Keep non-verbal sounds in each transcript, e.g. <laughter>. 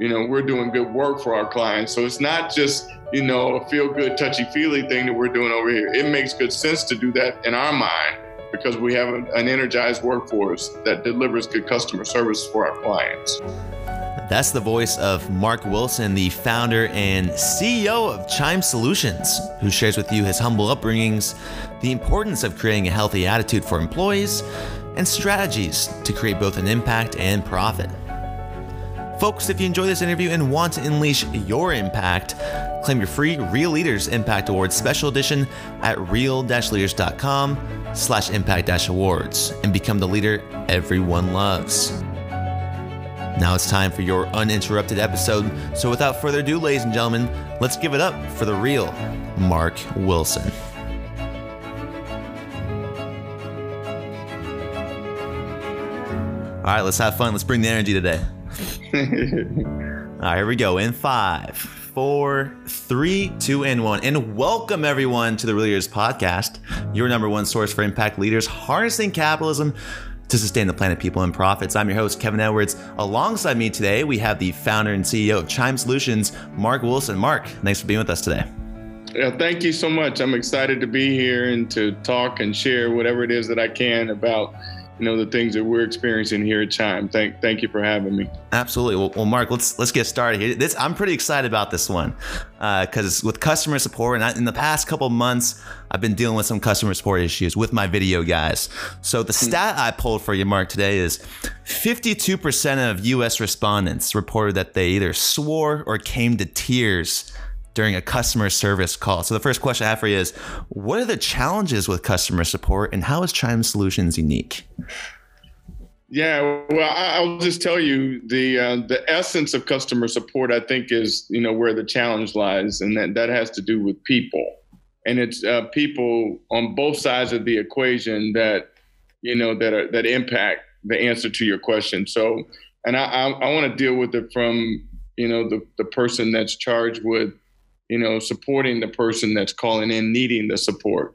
you know, we're doing good work for our clients. So it's not just, you know, a feel good, touchy feely thing that we're doing over here. It makes good sense to do that in our mind because we have an energized workforce that delivers good customer service for our clients. That's the voice of Mark Wilson, the founder and CEO of Chime Solutions, who shares with you his humble upbringings, the importance of creating a healthy attitude for employees, and strategies to create both an impact and profit. Folks, if you enjoy this interview and want to unleash your impact, claim your free Real Leaders Impact Awards special edition at real-leaders.com slash impact-awards and become the leader everyone loves. Now it's time for your uninterrupted episode. So without further ado, ladies and gentlemen, let's give it up for the real Mark Wilson. All right, let's have fun. Let's bring the energy today. <laughs> All right, here we go. In five, four, three, two, and one. And welcome everyone to the Real Leaders Podcast, your number one source for impact leaders harnessing capitalism to sustain the planet, people, and profits. I'm your host, Kevin Edwards. Alongside me today, we have the founder and CEO of Chime Solutions, Mark Wilson. Mark, thanks for being with us today. Yeah, thank you so much. I'm excited to be here and to talk and share whatever it is that I can about you know the things that we're experiencing here at Chime. Thank thank you for having me. Absolutely. Well, well Mark, let's let's get started here. This I'm pretty excited about this one because uh, with customer support and I, in the past couple months, I've been dealing with some customer support issues with my video guys. So the hmm. stat I pulled for you, Mark, today is 52% of U.S. respondents reported that they either swore or came to tears during a customer service call. So the first question I have for you is what are the challenges with customer support and how is Chime Solutions unique? Yeah, well, I'll just tell you the uh, the essence of customer support. I think is you know where the challenge lies, and that that has to do with people, and it's uh, people on both sides of the equation that you know that are, that impact the answer to your question. So, and I I, I want to deal with it from you know the the person that's charged with you know, supporting the person that's calling in needing the support.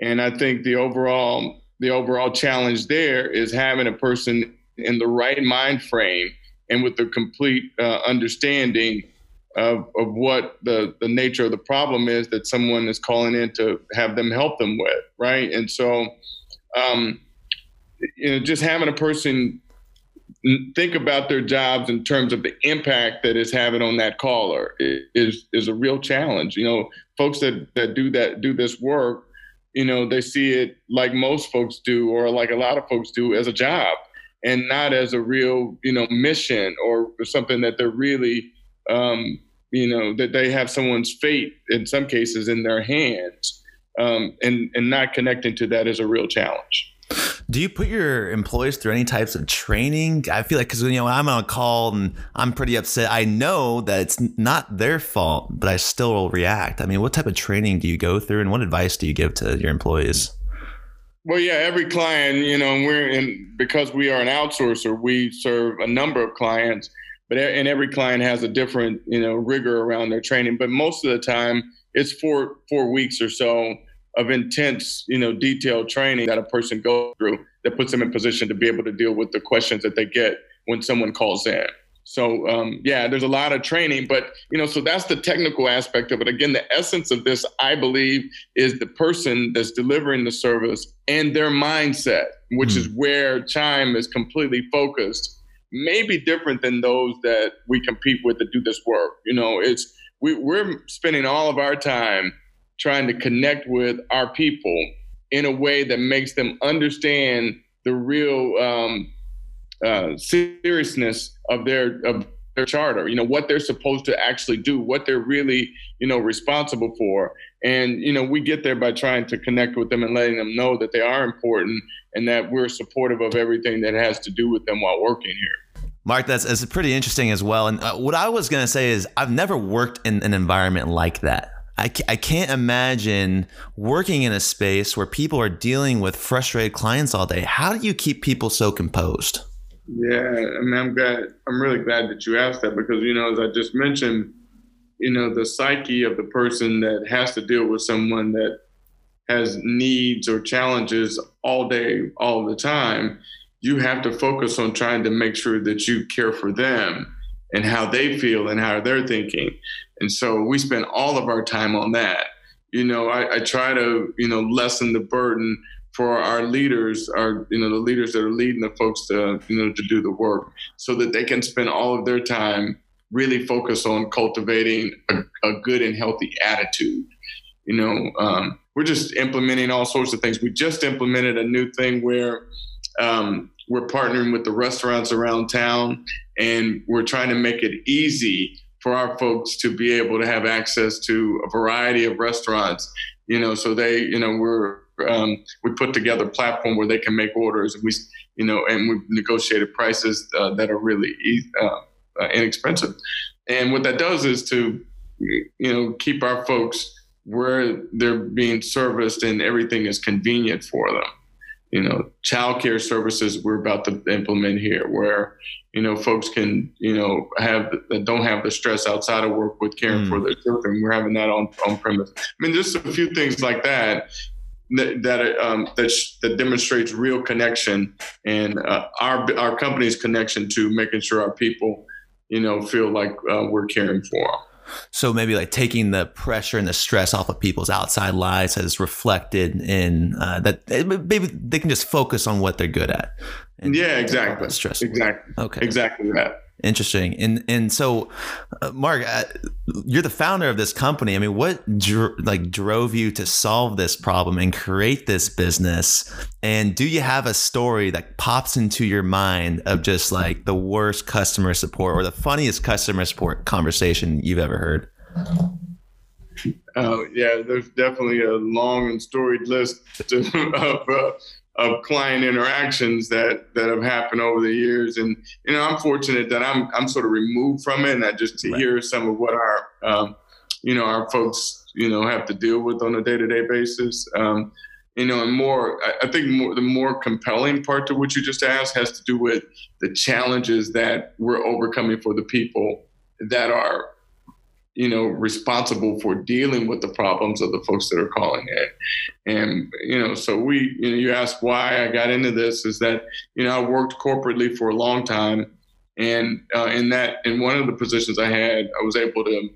And I think the overall the overall challenge there is having a person in the right mind frame and with the complete uh, understanding of, of what the, the nature of the problem is that someone is calling in to have them help them with, right? And so, um, you know, just having a person think about their jobs in terms of the impact that it's having on that caller is is a real challenge. You know, folks that that do that do this work, you know, they see it like most folks do, or like a lot of folks do, as a job, and not as a real you know mission or something that they're really. Um, you know that they have someone's fate in some cases in their hands um, and and not connecting to that is a real challenge do you put your employees through any types of training? I feel like because you know I'm on a call and I'm pretty upset, I know that it's not their fault, but I still will react. I mean, what type of training do you go through, and what advice do you give to your employees? Well, yeah, every client, you know, we're in because we are an outsourcer, we serve a number of clients, but and every client has a different, you know, rigor around their training. But most of the time, it's four four weeks or so of intense, you know, detailed training that a person goes through that puts them in position to be able to deal with the questions that they get when someone calls in. So um, yeah, there's a lot of training, but you know, so that's the technical aspect of it. Again, the essence of this, I believe, is the person that's delivering the service and their mindset, which mm. is where Chime is completely focused. Maybe different than those that we compete with to do this work. You know, it's we, we're spending all of our time trying to connect with our people in a way that makes them understand the real um, uh, seriousness of their of their charter. You know what they're supposed to actually do, what they're really you know responsible for, and you know we get there by trying to connect with them and letting them know that they are important and that we're supportive of everything that has to do with them while working here. Mark, that's, that's pretty interesting as well. And uh, what I was going to say is, I've never worked in an environment like that. I, I can't imagine working in a space where people are dealing with frustrated clients all day. How do you keep people so composed? Yeah, I mean, I'm glad. I'm really glad that you asked that because you know, as I just mentioned, you know, the psyche of the person that has to deal with someone that has needs or challenges all day, all the time. You have to focus on trying to make sure that you care for them and how they feel and how they're thinking. And so we spend all of our time on that. You know, I, I try to, you know, lessen the burden for our leaders, our you know the leaders that are leading the folks to you know to do the work, so that they can spend all of their time really focus on cultivating a, a good and healthy attitude. You know, um, we're just implementing all sorts of things. We just implemented a new thing where um, we're partnering with the restaurants around town, and we're trying to make it easy for our folks to be able to have access to a variety of restaurants. You know, so they, you know, we're um, we put together a platform where they can make orders, and we, you know, and we've negotiated prices uh, that are really uh, uh, inexpensive. And what that does is to, you know, keep our folks where they're being serviced and everything is convenient for them. You know, childcare services we're about to implement here, where you know folks can you know have that don't have the stress outside of work with caring mm. for their children. We're having that on on premise. I mean, just a few things like that that that, um, that, that demonstrates real connection and uh, our our company's connection to making sure our people, you know, feel like uh, we're caring for them. So maybe like taking the pressure and the stress off of people's outside lives has reflected in uh, that eh, maybe they can just focus on what they're good at. yeah, exactly. Stress. Exactly. Okay. Exactly that. Interesting. And and so, uh, Mark, uh, you're the founder of this company. I mean, what dr- like drove you to solve this problem and create this business? And do you have a story that pops into your mind of just like the worst customer support or the funniest customer support conversation you've ever heard? Uh, yeah, there's definitely a long and storied list <laughs> of, uh, of client interactions that that have happened over the years. And you know i'm fortunate that i'm i'm sort of removed from it. And i just to right. hear some of what our um, you know our folks you know have to deal with on a day-to-day basis. Um, you know and more i think more the more compelling part to what you just asked has to do with the challenges that we're overcoming for the people that are you know, responsible for dealing with the problems of the folks that are calling in. And, you know, so we, you know, you ask why I got into this is that, you know, I worked corporately for a long time. And uh, in that, in one of the positions I had, I was able to,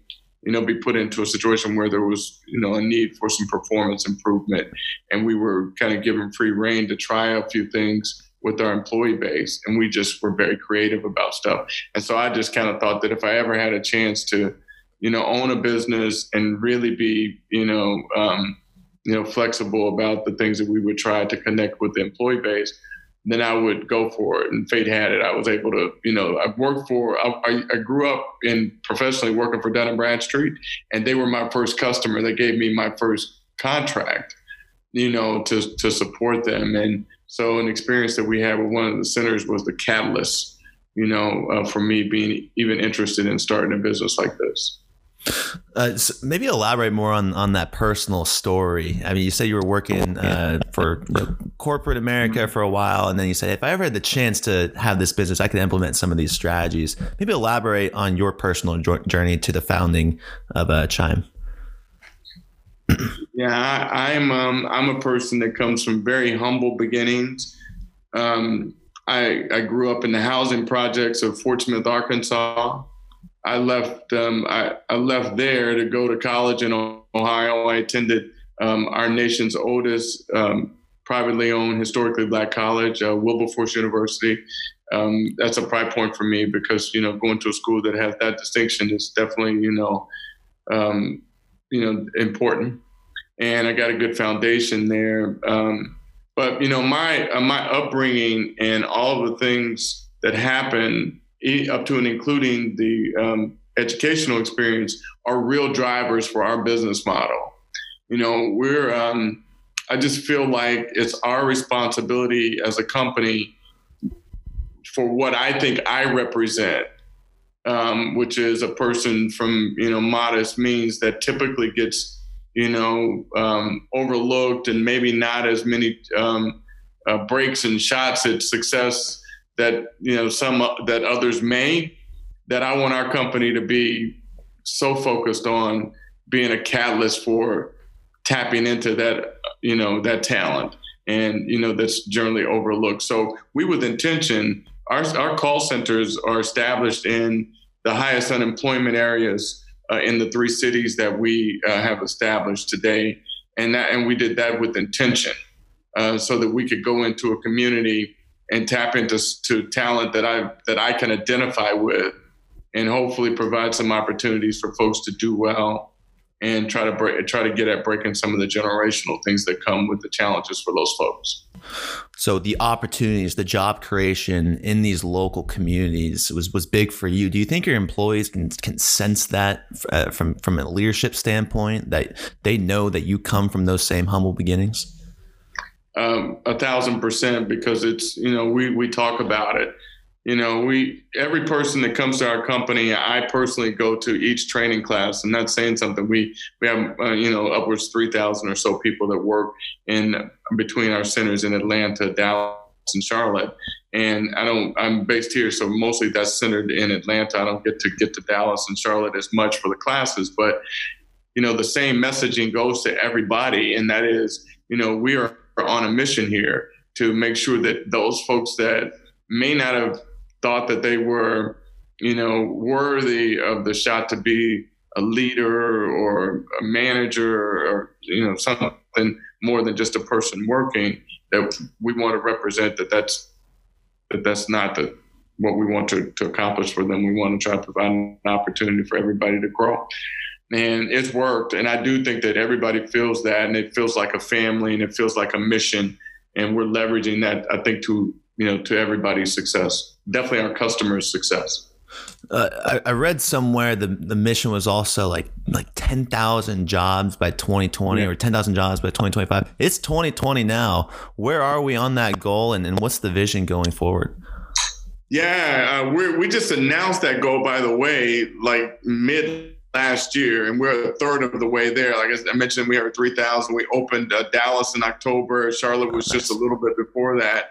you know, be put into a situation where there was, you know, a need for some performance improvement. And we were kind of given free reign to try a few things with our employee base. And we just were very creative about stuff. And so I just kind of thought that if I ever had a chance to, you know, own a business and really be, you know, um, you know, flexible about the things that we would try to connect with the employee base, then I would go for it. And fate had it. I was able to, you know, I worked for, I, I grew up in professionally working for Dun Bradstreet, and they were my first customer. They gave me my first contract, you know, to to support them. And so, an experience that we had with one of the centers was the catalyst, you know, uh, for me being even interested in starting a business like this. Uh, so maybe elaborate more on, on that personal story. I mean, you said you were working uh, for you know, corporate America for a while, and then you said, if I ever had the chance to have this business, I could implement some of these strategies. Maybe elaborate on your personal journey to the founding of uh, Chime. <clears throat> yeah, I, am I'm, um, I'm a person that comes from very humble beginnings. Um, I, I grew up in the housing projects of Fort Smith, Arkansas. I left um, I, I, left there to go to college in Ohio. I attended um, our nation's oldest um, privately owned historically black college, uh, Wilberforce University. Um, that's a pride point for me because you know going to a school that has that distinction is definitely you know um, you know important. And I got a good foundation there. Um, but you know my uh, my upbringing and all the things that happened up to and including the um, educational experience are real drivers for our business model. You know, we're, um, I just feel like it's our responsibility as a company for what I think I represent, um, which is a person from, you know, modest means that typically gets, you know, um, overlooked and maybe not as many um, uh, breaks and shots at success that you know some that others may that I want our company to be so focused on being a catalyst for tapping into that you know that talent and you know that's generally overlooked. So we with intention our, our call centers are established in the highest unemployment areas uh, in the three cities that we uh, have established today, and that and we did that with intention, uh, so that we could go into a community and tap into to talent that I that I can identify with, and hopefully provide some opportunities for folks to do well and try to break, try to get at breaking some of the generational things that come with the challenges for those folks. So the opportunities, the job creation in these local communities was was big for you. Do you think your employees can can sense that uh, from from a leadership standpoint that they know that you come from those same humble beginnings? Um, a thousand percent, because it's you know we we talk about it you know, we every person that comes to our company, I personally go to each training class, and that's saying something. We we have uh, you know upwards three thousand or so people that work in between our centers in Atlanta, Dallas, and Charlotte. And I don't, I'm based here, so mostly that's centered in Atlanta. I don't get to get to Dallas and Charlotte as much for the classes, but you know, the same messaging goes to everybody, and that is, you know, we are on a mission here to make sure that those folks that may not have thought that they were, you know, worthy of the shot to be a leader or a manager or, you know, something more than just a person working that we want to represent that that's that that's not the what we want to, to accomplish for them. We want to try to provide an opportunity for everybody to grow. And it's worked. And I do think that everybody feels that and it feels like a family and it feels like a mission. And we're leveraging that, I think, to you know, to everybody's success. Definitely our customers' success. Uh, I, I, read somewhere the the mission was also like like ten thousand jobs by 2020 yeah. or ten thousand jobs by 2025. It's 2020 now. Where are we on that goal, and, and what's the vision going forward? Yeah, uh, we we just announced that goal by the way, like mid last year, and we're a third of the way there. Like I mentioned, we are 3,000. We opened uh, Dallas in October. Charlotte was just a little bit before that.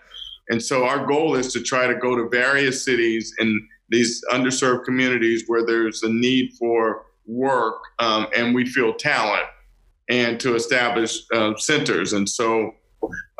And so our goal is to try to go to various cities in these underserved communities where there's a need for work um, and we feel talent and to establish uh, centers. And so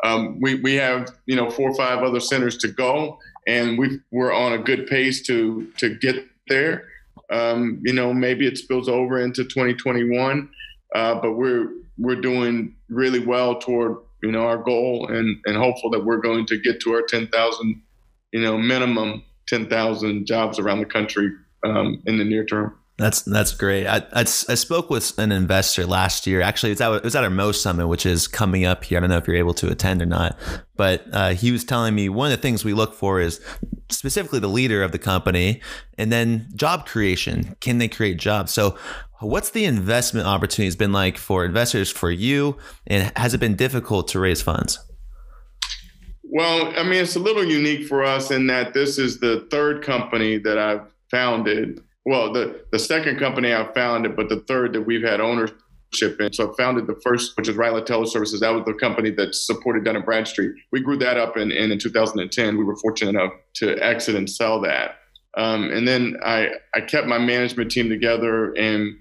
um, we, we have, you know, four or five other centers to go and we we're on a good pace to, to get there. Um, you know, maybe it spills over into 2021, uh, but we're, we're doing really well toward you know, our goal and, and hopeful that we're going to get to our 10,000, you know, minimum 10,000 jobs around the country um, in the near term. That's that's great. I, I, I, spoke with an investor last year. Actually, it was, at, it was at our Most Summit, which is coming up here. I don't know if you're able to attend or not, but uh, he was telling me one of the things we look for is specifically the leader of the company, and then job creation. Can they create jobs? So, what's the investment opportunities been like for investors for you, and has it been difficult to raise funds? Well, I mean, it's a little unique for us in that this is the third company that I've founded well, the, the second company I founded, but the third that we've had ownership in. So I founded the first, which is Ryla Teleservices. That was the company that supported Dun & Bradstreet. We grew that up in, in 2010. We were fortunate enough to exit and sell that. Um, and then I, I kept my management team together and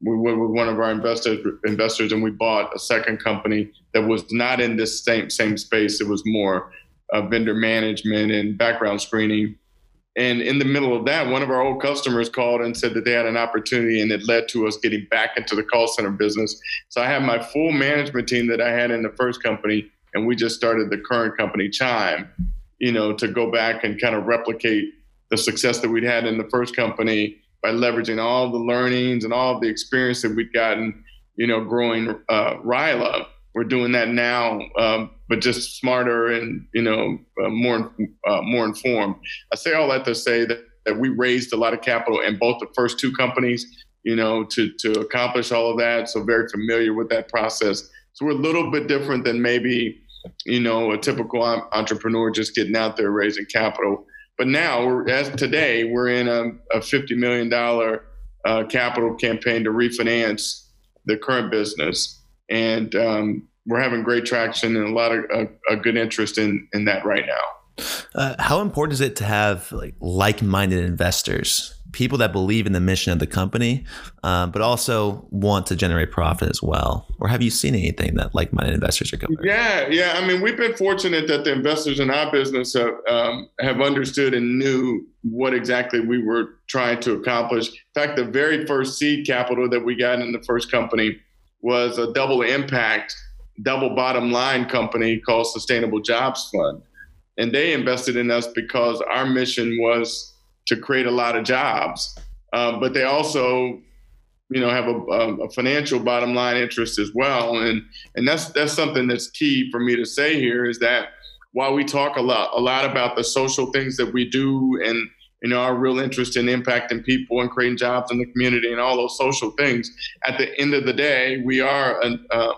we went with one of our investors, investors and we bought a second company that was not in this same, same space. It was more uh, vendor management and background screening and in the middle of that, one of our old customers called and said that they had an opportunity, and it led to us getting back into the call center business. So I have my full management team that I had in the first company, and we just started the current company, Chime, you know, to go back and kind of replicate the success that we'd had in the first company by leveraging all the learnings and all the experience that we'd gotten, you know, growing uh, Ryla we're doing that now, um, but just smarter and you know uh, more uh, more informed. I say all that to say that, that we raised a lot of capital in both the first two companies, you know, to to accomplish all of that. So very familiar with that process. So we're a little bit different than maybe you know a typical entrepreneur just getting out there raising capital. But now, as today, we're in a, a fifty million dollar uh, capital campaign to refinance the current business and um, we're having great traction and a lot of uh, a good interest in in that right now. Uh, how important is it to have like like-minded investors people that believe in the mission of the company, uh, but also want to generate profit as well? Or have you seen anything that like-minded investors are going? Yeah, yeah. I mean, we've been fortunate that the investors in our business have um, have understood and knew what exactly we were trying to accomplish. In fact, the very first seed capital that we got in the first company was a double impact, double bottom line company called Sustainable Jobs Fund, and they invested in us because our mission was to create a lot of jobs. Uh, but they also, you know, have a, a, financial bottom line interest as well, and and that's that's something that's key for me to say here is that while we talk a lot a lot about the social things that we do and you know our real interest in impacting people and creating jobs in the community and all those social things, at the end of the day, we are a, a,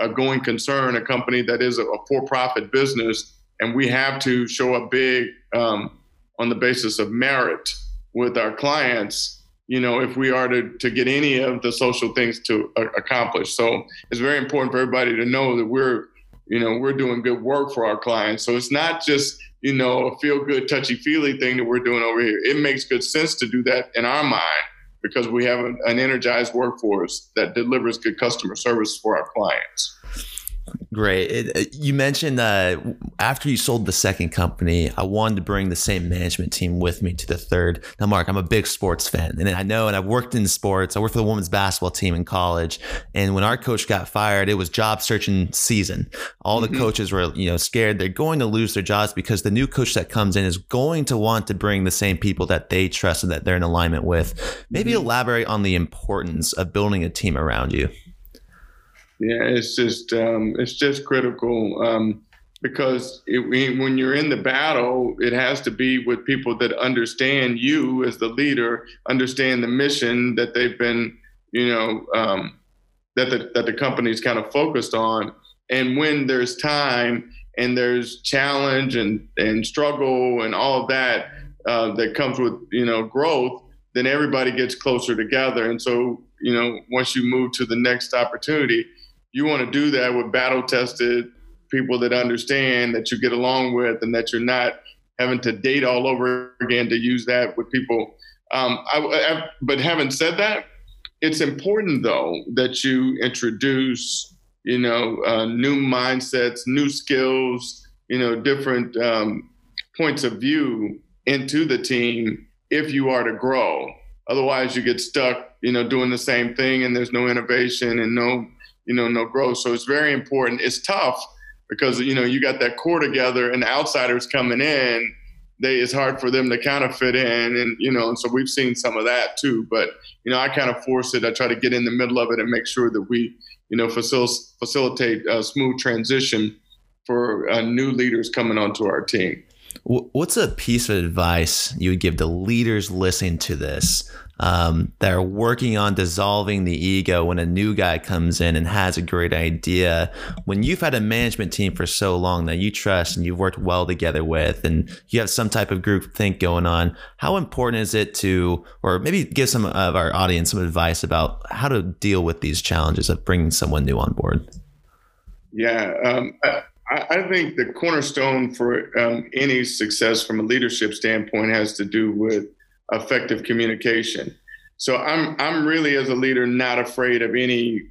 a going concern, a company that is a, a for-profit business, and we have to show up big. Um, on the basis of merit with our clients you know if we are to, to get any of the social things to uh, accomplish so it's very important for everybody to know that we're you know we're doing good work for our clients so it's not just you know a feel good touchy feely thing that we're doing over here. It makes good sense to do that in our mind because we have an, an energized workforce that delivers good customer service for our clients Great. It, you mentioned uh, after you sold the second company, I wanted to bring the same management team with me to the third. Now, Mark, I'm a big sports fan, and I know, and I've worked in sports. I worked for the women's basketball team in college, and when our coach got fired, it was job searching season. All the mm-hmm. coaches were, you know, scared they're going to lose their jobs because the new coach that comes in is going to want to bring the same people that they trust and that they're in alignment with. Maybe mm-hmm. elaborate on the importance of building a team around you. Yeah, it's just um, it's just critical um, because it, when you're in the battle, it has to be with people that understand you as the leader, understand the mission that they've been, you know, um, that the that the company's kind of focused on. And when there's time and there's challenge and and struggle and all of that uh, that comes with you know growth, then everybody gets closer together. And so you know, once you move to the next opportunity you want to do that with battle tested people that understand that you get along with and that you're not having to date all over again to use that with people. Um, I, I, but having said that, it's important though that you introduce, you know, uh, new mindsets, new skills, you know, different um, points of view into the team if you are to grow. Otherwise, you get stuck, you know, doing the same thing, and there's no innovation and no you know, no growth. So it's very important. It's tough because, you know, you got that core together and outsiders coming in. They, it's hard for them to kind of fit in and you know and so we've seen some of that too but you know i kind of force it i try to get in the middle of it and make sure that we you know facil- facilitate a smooth transition for uh, new leaders coming onto our team what's a piece of advice you would give to leaders listening to this um, that are working on dissolving the ego when a new guy comes in and has a great idea. When you've had a management team for so long that you trust and you've worked well together with, and you have some type of group think going on, how important is it to, or maybe give some of our audience some advice about how to deal with these challenges of bringing someone new on board? Yeah. Um, I- I think the cornerstone for um, any success from a leadership standpoint has to do with effective communication. So I'm I'm really as a leader not afraid of any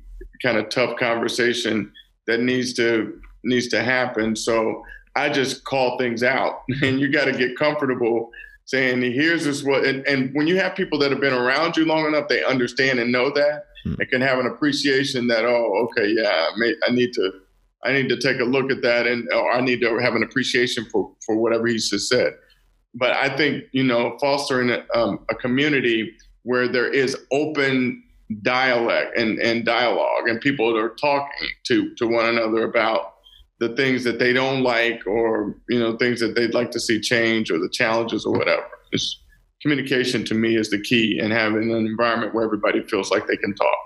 kind of tough conversation that needs to needs to happen. So I just call things out, <laughs> and you got to get comfortable saying, "Here's this what." And, and, when you have people that have been around you long enough, they understand and know that, and can have an appreciation that, "Oh, okay, yeah, I, may, I need to." I need to take a look at that, and I need to have an appreciation for for whatever he just said but I think you know fostering a, um, a community where there is open dialect and, and dialogue and people are talking to to one another about the things that they don't like or you know things that they'd like to see change or the challenges or whatever. Just communication to me is the key and having an environment where everybody feels like they can talk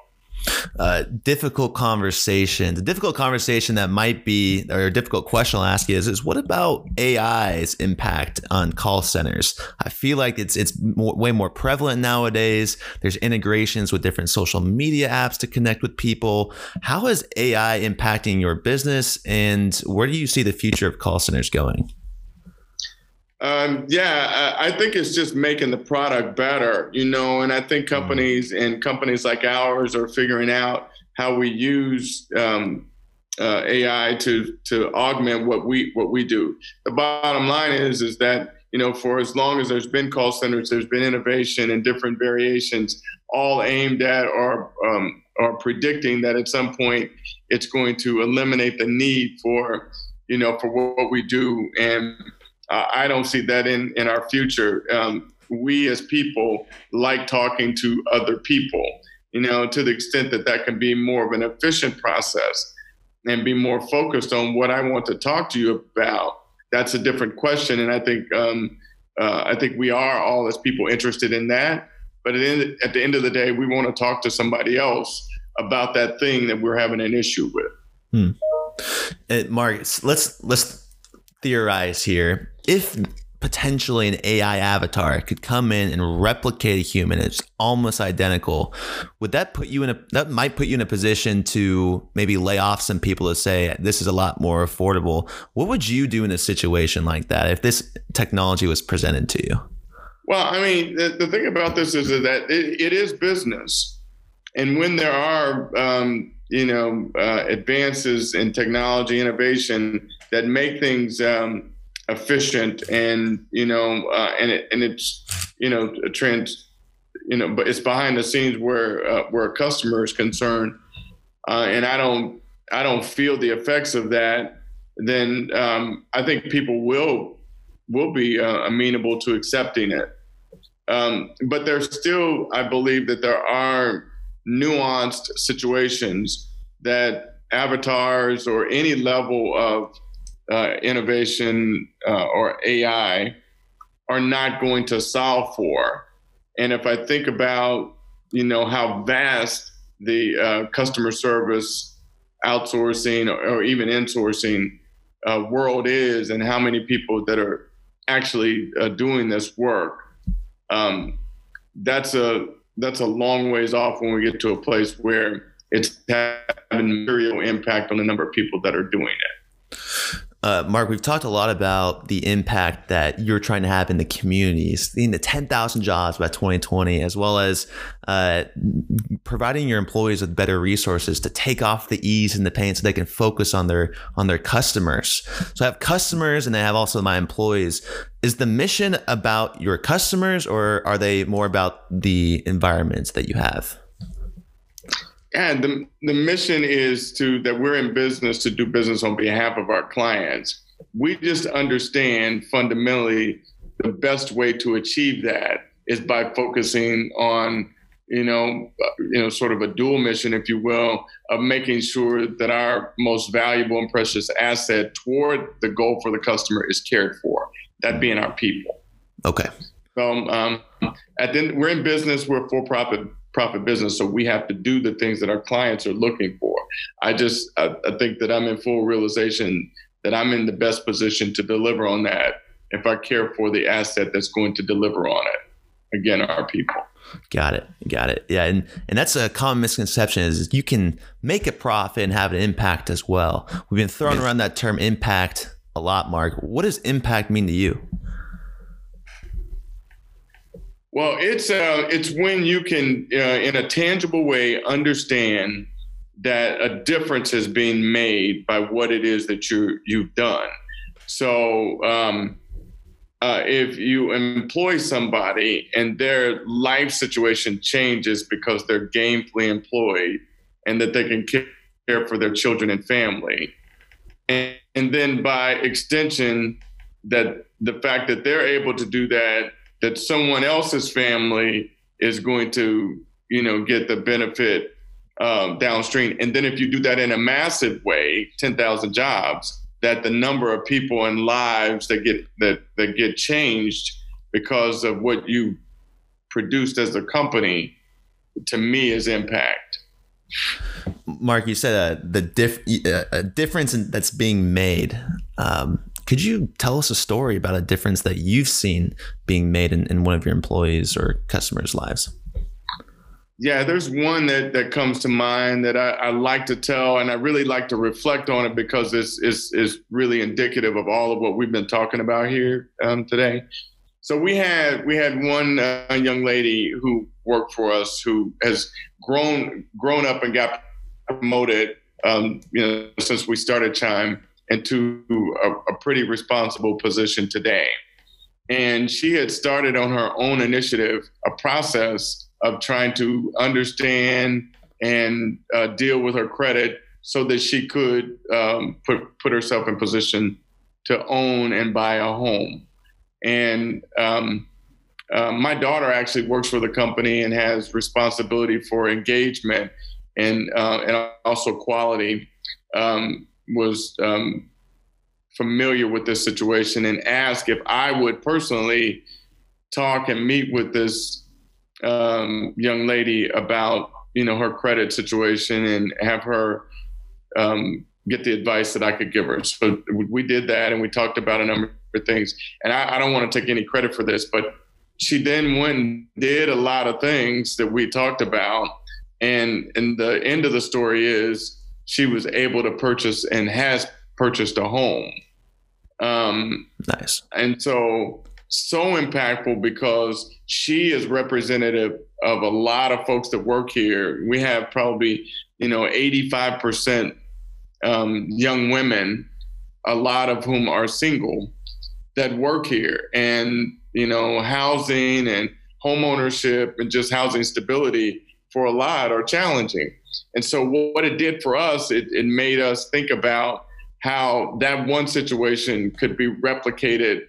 uh, difficult conversation. The difficult conversation that might be, or a difficult question I'll ask you is, is what about AI's impact on call centers? I feel like it's it's more, way more prevalent nowadays. There's integrations with different social media apps to connect with people. How is AI impacting your business, and where do you see the future of call centers going? Um, yeah, I, I, think it's just making the product better, you know, and I think mm-hmm. companies and companies like ours are figuring out how we use um, uh, AI to to augment what we what we do. The bottom line is is that you know for as long as there's been call centers, there's been innovation and different variations, all aimed at or um, or predicting that at some point it's going to eliminate the need for you know for what we do and I don't see that in in our future. Um, we as people like talking to other people, you know, to the extent that that can be more of an efficient process and be more focused on what I want to talk to you about. That's a different question, and I think um, uh, I think we are all as people interested in that. But at the, end, at the end of the day, we want to talk to somebody else about that thing that we're having an issue with. Hmm. Uh, Mark, let's let's theorize here if potentially an AI avatar could come in and replicate a human, it's almost identical. Would that put you in a that might put you in a position to maybe lay off some people to say this is a lot more affordable? What would you do in a situation like that if this technology was presented to you? Well, I mean, the, the thing about this is that it, it is business, and when there are um, you know uh, advances in technology innovation that make things um, efficient and you know uh, and it and it's you know a trend you know but it's behind the scenes where uh, where a customer is concerned. Uh, and I don't I don't feel the effects of that then um, I think people will will be uh, amenable to accepting it. Um, but there's still I believe that there are nuanced situations that avatars or any level of uh, innovation uh, or AI are not going to solve for. And if I think about, you know, how vast the uh, customer service outsourcing or, or even insourcing uh, world is, and how many people that are actually uh, doing this work, um, that's a that's a long ways off when we get to a place where it's having material impact on the number of people that are doing it. Uh, Mark, we've talked a lot about the impact that you're trying to have in the communities, in the 10,000 jobs by 2020, as well as uh, providing your employees with better resources to take off the ease and the pain so they can focus on their on their customers. So I have customers and I have also my employees. Is the mission about your customers or are they more about the environments that you have? And the, the mission is to that we're in business to do business on behalf of our clients. We just understand fundamentally the best way to achieve that is by focusing on you know you know sort of a dual mission if you will of making sure that our most valuable and precious asset toward the goal for the customer is cared for that being our people okay so um, at the end, we're in business we're for profit profit business. So we have to do the things that our clients are looking for. I just I, I think that I'm in full realization that I'm in the best position to deliver on that if I care for the asset that's going to deliver on it. Again, our people. Got it. Got it. Yeah, and and that's a common misconception is you can make a profit and have an impact as well. We've been throwing around that term impact a lot, Mark. What does impact mean to you? Well, it's uh, it's when you can, uh, in a tangible way, understand that a difference is being made by what it is that you you've done. So, um, uh, if you employ somebody and their life situation changes because they're gainfully employed, and that they can care for their children and family, and, and then by extension, that the fact that they're able to do that that someone else's family is going to, you know, get the benefit um, downstream. And then if you do that in a massive way, 10,000 jobs, that the number of people and lives that get that that get changed because of what you produced as a company, to me, is impact. Mark, you said uh, the diff- uh, difference in, that's being made. Um, could you tell us a story about a difference that you've seen being made in, in one of your employees or customers' lives? Yeah, there's one that, that comes to mind that I, I, like to tell, and I really like to reflect on it because it's, it's, it's really indicative of all of what we've been talking about here um, today. So we had we had one uh, young lady who worked for us who has grown grown up and got promoted, um, you know, since we started Chime into a, a pretty responsible position today. And she had started on her own initiative a process of trying to understand and uh, deal with her credit so that she could um, put, put herself in position to own and buy a home. And um, uh, my daughter actually works for the company and has responsibility for engagement and uh, and also quality. Um, was um, familiar with this situation and asked if I would personally talk and meet with this um, young lady about you know her credit situation and have her um, get the advice that I could give her. So we did that and we talked about a number of things. And I, I don't want to take any credit for this, but she then went and did a lot of things that we talked about. And and the end of the story is she was able to purchase and has purchased a home. Um, nice. And so so impactful because she is representative of a lot of folks that work here. We have probably you know 85 percent um, young women, a lot of whom are single, that work here, and you know, housing and home ownership and just housing stability for a lot are challenging. And so, what it did for us, it, it made us think about how that one situation could be replicated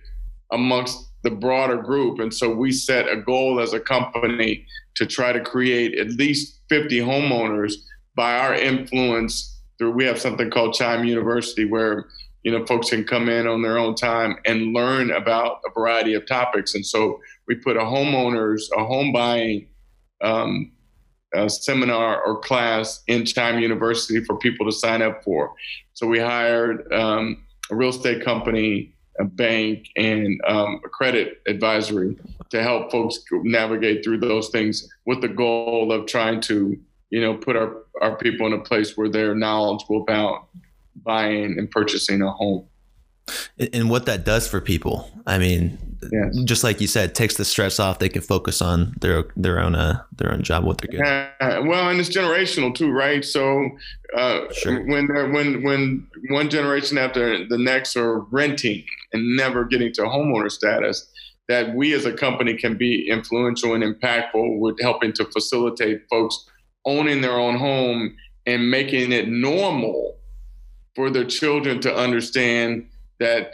amongst the broader group. And so, we set a goal as a company to try to create at least 50 homeowners by our influence through we have something called Chime University where you know folks can come in on their own time and learn about a variety of topics and so we put a homeowners a home buying um, a seminar or class in Chime University for people to sign up for so we hired um, a real estate company a bank and um, a credit advisory to help folks navigate through those things with the goal of trying to you know, put our, our people in a place where they're knowledgeable about buying and purchasing a home. And what that does for people, I mean, yes. just like you said, takes the stress off. They can focus on their their own uh, their own job, what they're good. Uh, well, and it's generational too, right? So uh, sure. when when when one generation after the next are renting and never getting to homeowner status, that we as a company can be influential and impactful with helping to facilitate folks owning their own home and making it normal for their children to understand that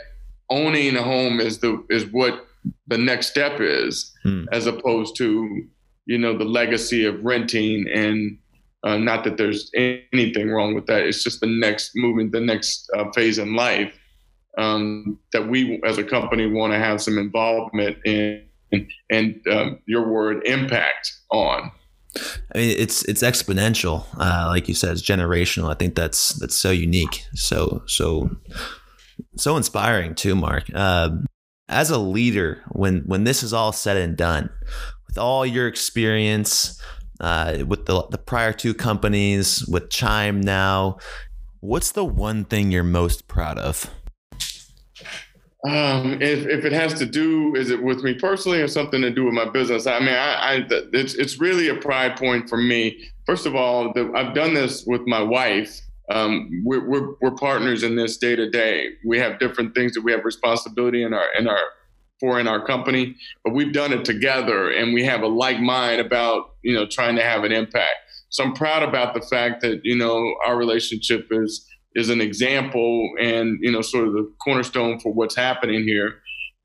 owning a home is the is what the next step is hmm. as opposed to you know the legacy of renting and uh, not that there's anything wrong with that it's just the next movement the next uh, phase in life um, that we as a company want to have some involvement in and, and um, your word impact on I mean, it's it's exponential, uh, like you said, it's generational. I think that's that's so unique, so so so inspiring too, Mark. Uh, as a leader, when when this is all said and done, with all your experience, uh, with the the prior two companies, with Chime now, what's the one thing you're most proud of? Um, if, if it has to do, is it with me personally or something to do with my business? I mean, I, I it's it's really a pride point for me. First of all, the, I've done this with my wife. Um, we're, we're, we're partners in this day to day. We have different things that we have responsibility in our in our for in our company, but we've done it together, and we have a like mind about you know trying to have an impact. So I'm proud about the fact that you know our relationship is is an example and you know sort of the cornerstone for what's happening here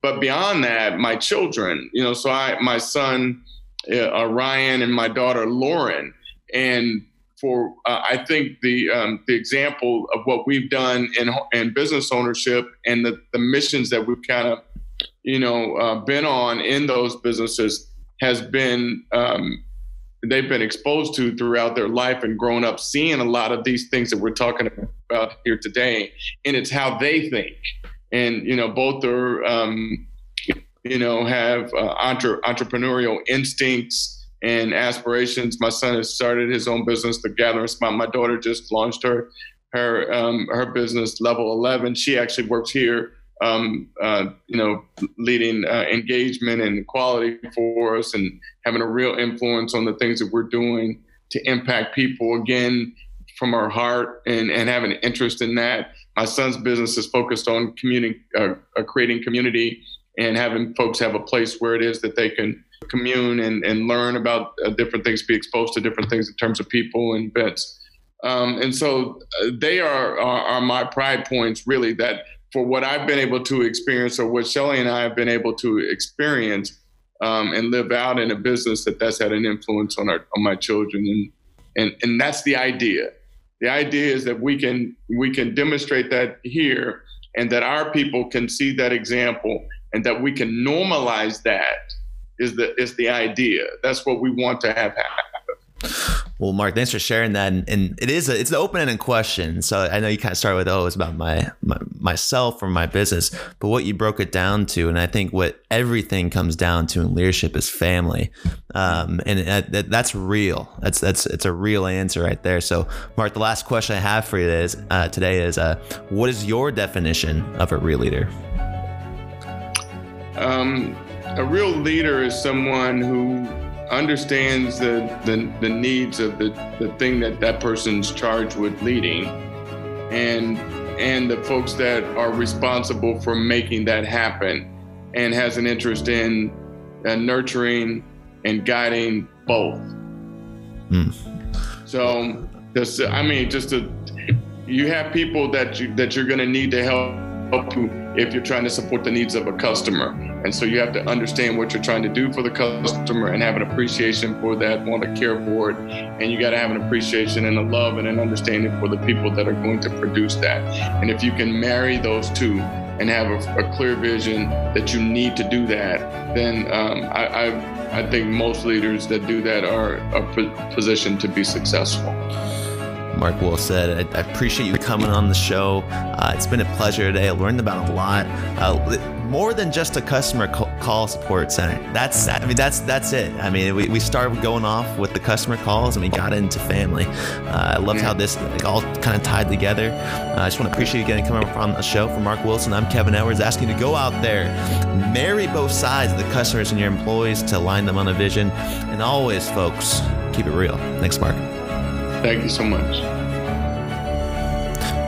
but beyond that my children you know so i my son uh, ryan and my daughter lauren and for uh, i think the um, the example of what we've done in in business ownership and the, the missions that we've kind of you know uh, been on in those businesses has been um, they've been exposed to throughout their life and grown up seeing a lot of these things that we're talking about here today. And it's how they think. And you know both are um, you know have uh, entre- entrepreneurial instincts and aspirations. My son has started his own business, The Gathering Spot. My daughter just launched her her um, her business, Level Eleven. She actually works here, um, uh, you know, leading uh, engagement and quality for us, and having a real influence on the things that we're doing to impact people. Again, from our heart and and having an interest in that. My son's business is focused on community, uh, uh, creating community and having folks have a place where it is that they can commune and, and learn about uh, different things, be exposed to different things in terms of people and events. Um, and so uh, they are, are, are my pride points, really. That for what I've been able to experience, or what Shelly and I have been able to experience um, and live out in a business, that that's had an influence on our on my children, and and and that's the idea. The idea is that we can we can demonstrate that here, and that our people can see that example, and that we can normalize that is the is the idea. That's what we want to have happen. Well, Mark, thanks for sharing that. And, and it is a, it's an open-ended question. So I know you kind of started with, oh, it's about my, my myself or my business, but what you broke it down to, and I think what everything comes down to in leadership is family, um, and it, that's real. That's that's it's a real answer right there. So, Mark, the last question I have for you is uh, today is, uh, what is your definition of a real leader? Um, a real leader is someone who understands the, the, the needs of the, the thing that that person's charged with leading and and the folks that are responsible for making that happen and has an interest in uh, nurturing and guiding both. Mm. So, just, I mean, just to, you have people that you that you're going to need to help help you if you're trying to support the needs of a customer. And so you have to understand what you're trying to do for the customer and have an appreciation for that, want to care for it. And you got to have an appreciation and a love and an understanding for the people that are going to produce that. And if you can marry those two and have a, a clear vision that you need to do that, then um, I, I, I think most leaders that do that are, positioned to be successful. Mark Will said. I, I, appreciate you coming on the show. Uh, it's been a pleasure today. I learned about a lot. Uh, more than just a customer call support center. That's I mean that's that's it. I mean we, we started going off with the customer calls and we got into family. Uh, I loved how this all kind of tied together. Uh, I just want to appreciate you getting coming on the show for Mark Wilson. I'm Kevin Edwards asking you to go out there, marry both sides of the customers and your employees to align them on a vision, and always, folks, keep it real. Thanks, Mark. Thank you so much.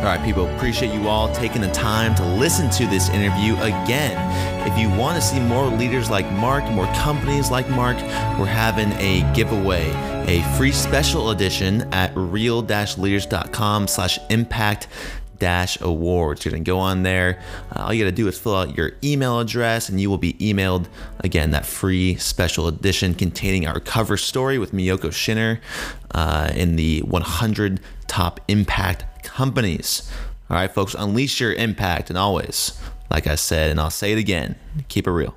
All right, people, appreciate you all taking the time to listen to this interview again. If you want to see more leaders like Mark, more companies like Mark, we're having a giveaway, a free special edition at real-leaders.com slash impact dash awards. You're to go on there. Uh, all you got to do is fill out your email address and you will be emailed again that free special edition containing our cover story with Miyoko Schinner uh, in the 100 top impact companies. All right, folks, unleash your impact and always, like I said, and I'll say it again, keep it real.